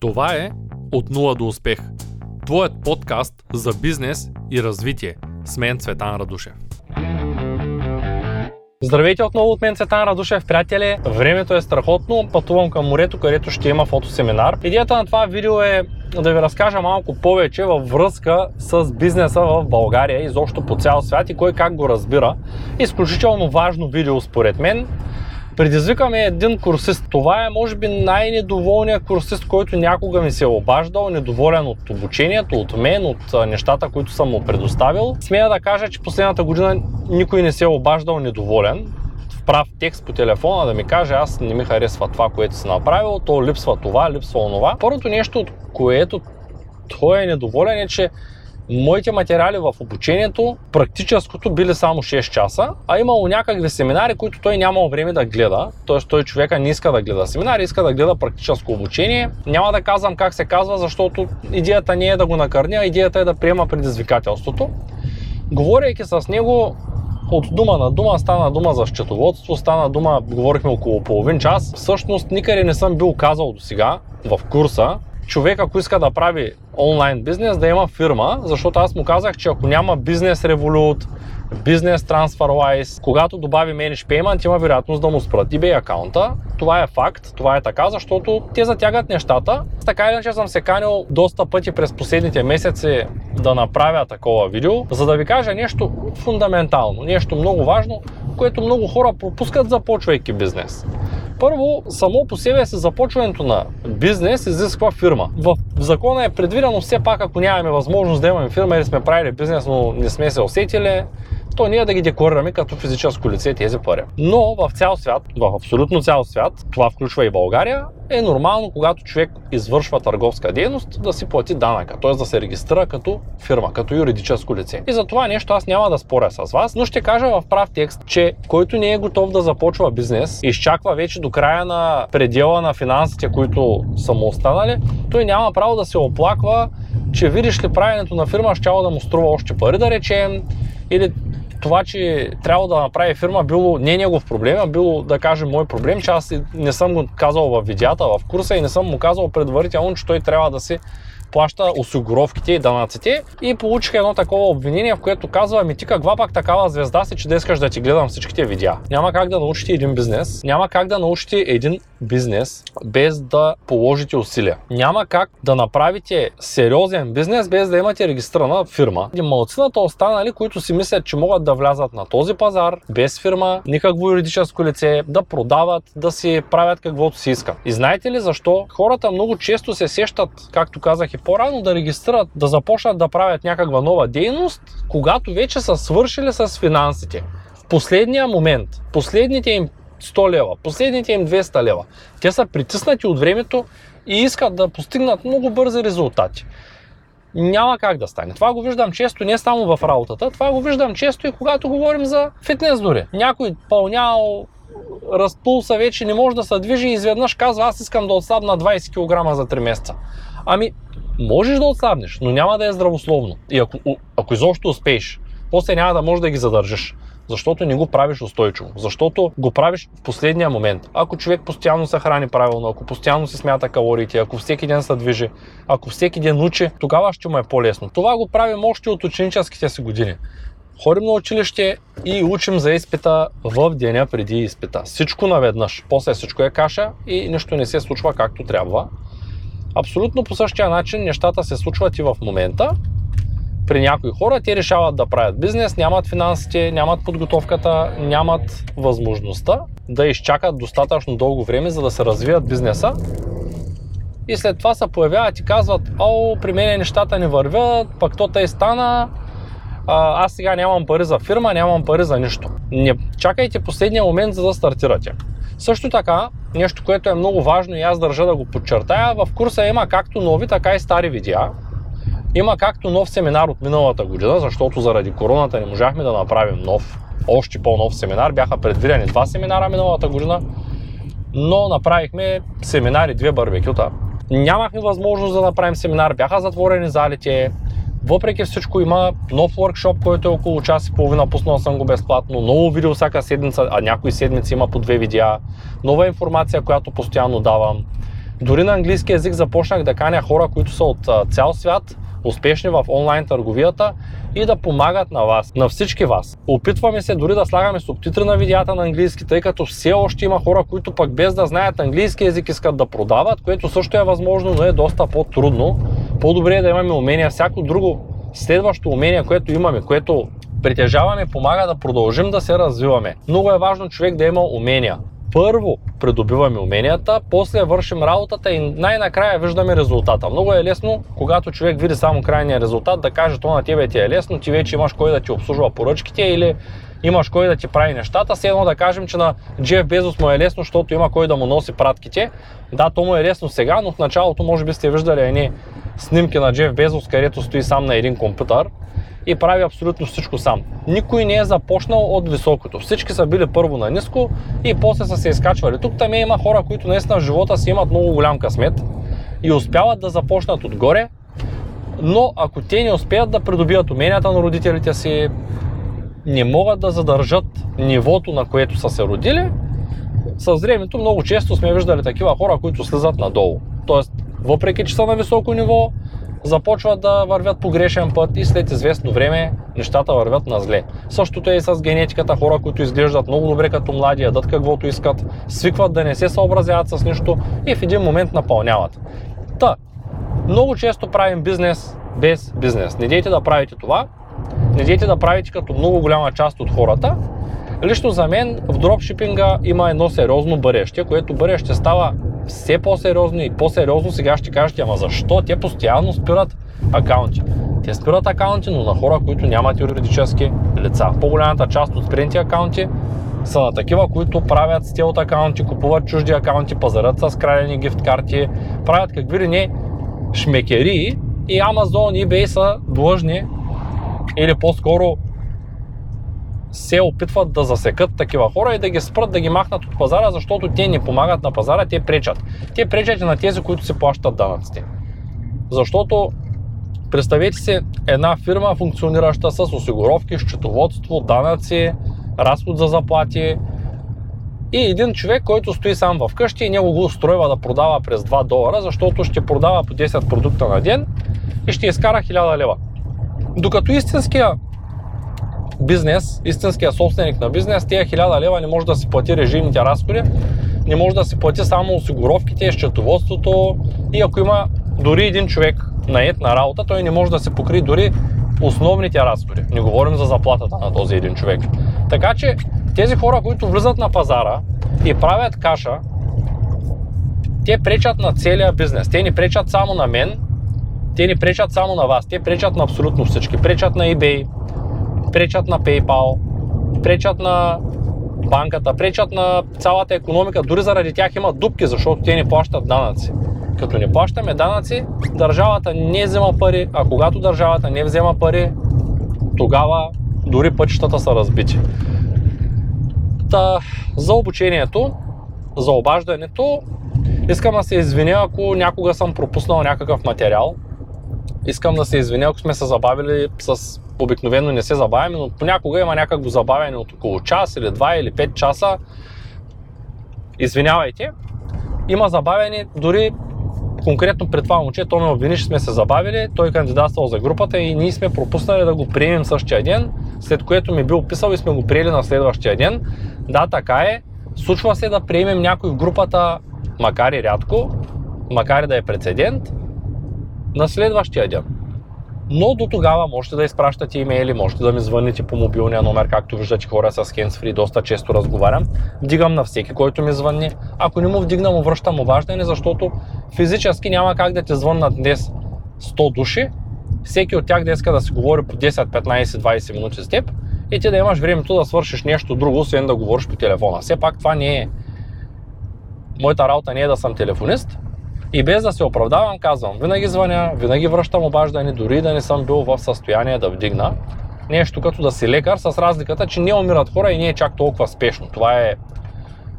Това е От нула до успех. Твоят подкаст за бизнес и развитие. С мен Цветан Радушев. Здравейте отново от мен Цветан Радушев, приятели! Времето е страхотно, пътувам към морето, където ще има фотосеминар. Идеята на това видео е да ви разкажа малко повече във връзка с бизнеса в България, изобщо по цял свят и кой как го разбира. Изключително важно видео според мен. Предизвикаме един курсист. Това е, може би, най-недоволният курсист, който някога ми се е обаждал, недоволен от обучението, от мен, от нещата, които съм му предоставил. Смея да кажа, че последната година никой не се е обаждал недоволен прав текст по телефона да ми каже аз не ми харесва това, което си направил, то липсва това, липсва онова. Първото нещо, от което той е недоволен е, че моите материали в обучението, практическото били само 6 часа, а имало някакви семинари, които той нямал време да гледа. Т.е. той човека не иска да гледа семинари, иска да гледа практическо обучение. Няма да казвам как се казва, защото идеята не е да го накърня, идеята е да приема предизвикателството. Говорейки с него, от дума на дума стана дума за счетоводство, стана дума, говорихме около половин час. Всъщност никъде не съм бил казал до сега в курса, човек, ако иска да прави онлайн бизнес, да има фирма, защото аз му казах, че ако няма бизнес Revolut, бизнес TransferWise, когато добави Manage Payment, има вероятност да му спрат eBay акаунта. Това е факт, това е така, защото те затягат нещата. Така иначе съм се канил доста пъти през последните месеци да направя такова видео, за да ви кажа нещо фундаментално, нещо много важно, което много хора пропускат започвайки бизнес. Първо, само по себе си започването на бизнес изисква фирма. В закона е предвидено все пак, ако нямаме възможност да имаме фирма или сме правили бизнес, но не сме се усетили, то ние да ги декларираме като физическо лице тези пари. Но в цял свят, в абсолютно цял свят, това включва и България, е нормално, когато човек извършва търговска дейност, да си плати данъка, т.е. да се регистрира като фирма, като юридическо лице. И за това нещо аз няма да споря с вас, но ще кажа в прав текст, че който не е готов да започва бизнес, изчаква вече до края на предела на финансите, които са му останали, той няма право да се оплаква, че видиш ли правенето на фирма ще да му струва още пари, да речем, или това, че трябва да направи фирма, било не негов проблем, а било, да кажем, мой проблем, че аз не съм го казал в видеята, в курса и не съм му казал предварително, че той трябва да си плаща осигуровките и данъците и получих едно такова обвинение, в което казва, ми ти каква пак такава звезда си, че да искаш да ти гледам всичките видеа. Няма как да научите един бизнес, няма как да научите един бизнес без да положите усилия. Няма как да направите сериозен бизнес без да имате регистрирана фирма. И малцината останали, които си мислят, че могат да влязат на този пазар без фирма, никакво юридическо лице, да продават, да си правят каквото си искат. И знаете ли защо? Хората много често се сещат, както казах и по-рано, да регистрират, да започнат да правят някаква нова дейност, когато вече са свършили с финансите. В последния момент, последните им 100 лева, последните им 200 лева. Те са притиснати от времето и искат да постигнат много бързи резултати. Няма как да стане. Това го виждам често не само в работата, това го виждам често и когато говорим за фитнес дори. Някой пълнял, разпулса вече не може да се движи и изведнъж казва аз искам да отслабна 20 кг за 3 месеца. Ами, можеш да отслабнеш, но няма да е здравословно. И ако, ако изобщо успееш, после няма да можеш да ги задържиш защото не го правиш устойчиво, защото го правиш в последния момент. Ако човек постоянно се храни правилно, ако постоянно се смята калориите, ако всеки ден се движи, ако всеки ден учи, тогава ще му е по-лесно. Това го правим още от ученическите си години. Ходим на училище и учим за изпита в деня преди изпита. Всичко наведнъж. После всичко е каша и нищо не се случва както трябва. Абсолютно по същия начин нещата се случват и в момента при някои хора те решават да правят бизнес, нямат финансите, нямат подготовката, нямат възможността да изчакат достатъчно дълго време, за да се развият бизнеса. И след това се появяват и казват, о, при мен нещата не вървят, пък то тъй стана, аз сега нямам пари за фирма, нямам пари за нищо. Не чакайте последния момент, за да стартирате. Също така, нещо, което е много важно и аз държа да го подчертая, в курса има както нови, така и стари видеа. Има както нов семинар от миналата година, защото заради короната не можахме да направим нов, още по-нов семинар. Бяха предвидени два семинара миналата година, но направихме семинари, две барбекюта. Нямахме възможност да направим семинар, бяха затворени залите. Въпреки всичко има нов workshop, който е около час и половина, пуснал съм го безплатно, ново видео всяка седмица, а някои седмици има по две видеа, нова информация, която постоянно давам Дори на английски язик започнах да каня хора, които са от цял свят, успешни в онлайн търговията и да помагат на вас, на всички вас. Опитваме се дори да слагаме субтитри на видеята на английски, тъй като все още има хора, които пък без да знаят английски язик искат да продават, което също е възможно, но е доста по-трудно. По-добре е да имаме умения. Всяко друго следващо умение, което имаме, което притежаваме, помага да продължим да се развиваме. Много е важно човек да има умения първо придобиваме уменията, после вършим работата и най-накрая виждаме резултата. Много е лесно, когато човек види само крайния резултат, да каже, то на тебе ти е лесно, ти вече имаш кой да ти обслужва поръчките или имаш кой да ти прави нещата. Все едно да кажем, че на Джеф Безос му е лесно, защото има кой да му носи пратките. Да, то му е лесно сега, но в началото може би сте виждали едни снимки на Джеф Безос, където стои сам на един компютър и прави абсолютно всичко сам. Никой не е започнал от високото. Всички са били първо на ниско и после са се изкачвали. Тук там има хора, които наистина в живота си имат много голям късмет и успяват да започнат отгоре, но ако те не успеят да придобият уменията на родителите си, не могат да задържат нивото, на което са се родили, с времето много често сме виждали такива хора, които слизат надолу. Тоест, въпреки че са на високо ниво, започват да вървят по грешен път и след известно време нещата вървят на зле. Същото е и с генетиката, хора, които изглеждат много добре като млади, ядат каквото искат, свикват да не се съобразяват с нищо и в един момент напълняват. Та, много често правим бизнес без бизнес. Не дейте да правите това, не дейте да правите като много голяма част от хората. Лично за мен в дропшипинга има едно сериозно бъдеще, което бъдеще става все по-сериозно и по-сериозно сега ще кажете, ама защо? Те постоянно спират акаунти. Те спират акаунти, но на хора, които нямат юридически лица. По-голямата част от спринти акаунти са на такива, които правят стелт акаунти, купуват чужди акаунти, пазарят с крадени гифт карти, правят какви ли не шмекерии и Amazon и eBay са длъжни или по-скоро се опитват да засекат такива хора и да ги спрат, да ги махнат от пазара, защото те не помагат на пазара, те пречат. Те пречат и на тези, които се плащат данъците. Защото представете си една фирма, функционираща с осигуровки, счетоводство, данъци, разход за заплати и един човек, който стои сам в къщи и него го устройва да продава през 2 долара, защото ще продава по 10 продукта на ден и ще изкара 1000 лева. Докато истинския бизнес, истинския собственик на бизнес, тия 1000 лева не може да си плати режимните разходи, не може да си плати само осигуровките, счетоводството и ако има дори един човек наед на работа, той не може да се покри дори основните разходи. Не говорим за заплатата на този един човек. Така че тези хора, които влизат на пазара и правят каша, те пречат на целия бизнес. Те не пречат само на мен, те не пречат само на вас, те пречат на абсолютно всички. Пречат на eBay, пречат на PayPal, пречат на банката, пречат на цялата економика. Дори заради тях има дупки, защото те не плащат данъци. Като не плащаме данъци, държавата не взема пари, а когато държавата не взема пари, тогава дори пътищата са разбити. Та, за обучението, за обаждането, искам да се извиня, ако някога съм пропуснал някакъв материал. Искам да се извиня, ако сме се забавили с обикновено не се забавяме, но понякога има някакво забавяне от около час или 2 или 5 часа. Извинявайте. Има забавяне дори конкретно пред това момче, то ме обвини, че сме се забавили, той кандидатствал за групата и ние сме пропуснали да го приемем същия ден, след което ми бил писал и сме го приели на следващия ден. Да, така е. Случва се да приемем някой в групата, макар и рядко, макар и да е прецедент, на следващия ден. Но до тогава можете да изпращате имейли, можете да ми звъните по мобилния номер, както виждате хора с handsfree, доста често разговарям. Вдигам на всеки, който ми звънни. Ако не му вдигна, му връщам обаждане, защото физически няма как да те звъннат днес 100 души, всеки от тях да иска да си говори по 10, 15, 20 минути с теб и ти да имаш времето да свършиш нещо друго, освен да говориш по телефона. Все пак това не е... Моята работа не е да съм телефонист, и без да се оправдавам, казвам, винаги звъня, винаги връщам обаждане, дори да не съм бил в състояние да вдигна. Нещо като да си лекар, с разликата, че не умират хора и не е чак толкова спешно. Това е,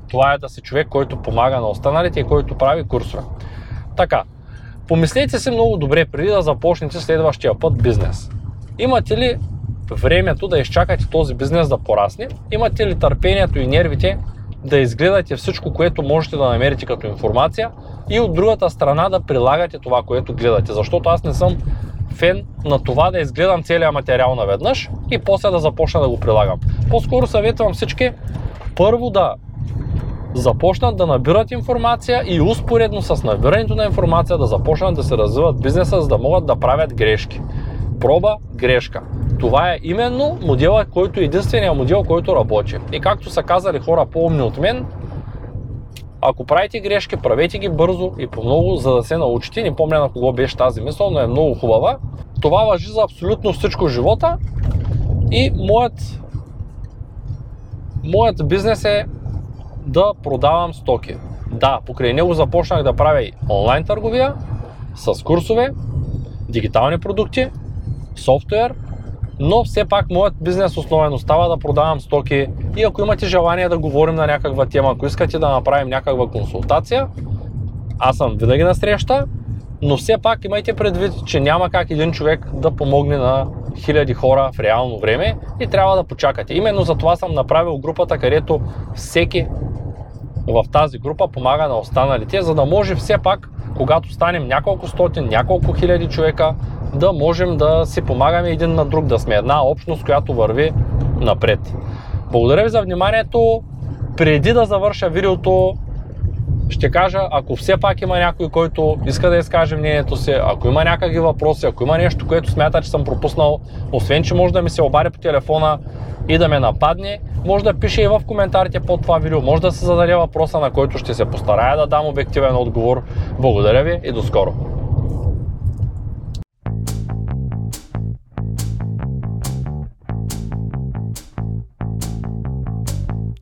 това е да си човек, който помага на останалите и който прави курсове. Така, помислете си много добре преди да започнете следващия път бизнес. Имате ли времето да изчакате този бизнес да порасне? Имате ли търпението и нервите да изгледате всичко, което можете да намерите като информация и от другата страна да прилагате това, което гледате. Защото аз не съм фен на това да изгледам целият материал наведнъж и после да започна да го прилагам. По-скоро съветвам всички първо да започнат да набират информация и успоредно с набирането на информация да започнат да се развиват бизнеса, за да могат да правят грешки. Проба, грешка. Това е именно модела, който е единствения модел, който работи. И както са казали хора по-умни от мен, ако правите грешки, правете ги бързо и по много, за да се научите. Не помня на кого беше тази мисъл, но е много хубава. Това въжи за абсолютно всичко в живота. И моят, моят бизнес е да продавам стоки. Да, покрай него започнах да правя и онлайн търговия с курсове, дигитални продукти, софтуер, но все пак моят бизнес основен остава да продавам стоки и ако имате желание да говорим на някаква тема, ако искате да направим някаква консултация, аз съм винаги на среща, но все пак имайте предвид, че няма как един човек да помогне на хиляди хора в реално време и трябва да почакате. Именно за това съм направил групата, където всеки в тази група помага на останалите, за да може все пак, когато станем няколко стотин, няколко хиляди човека, да можем да си помагаме един на друг, да сме една общност, която върви напред. Благодаря ви за вниманието. Преди да завърша видеото, ще кажа, ако все пак има някой, който иска да изкаже мнението си, ако има някакви въпроси, ако има нещо, което смята, че съм пропуснал, освен, че може да ми се обади по телефона и да ме нападне, може да пише и в коментарите под това видео, може да се зададе въпроса, на който ще се постарая да дам обективен отговор. Благодаря ви и до скоро!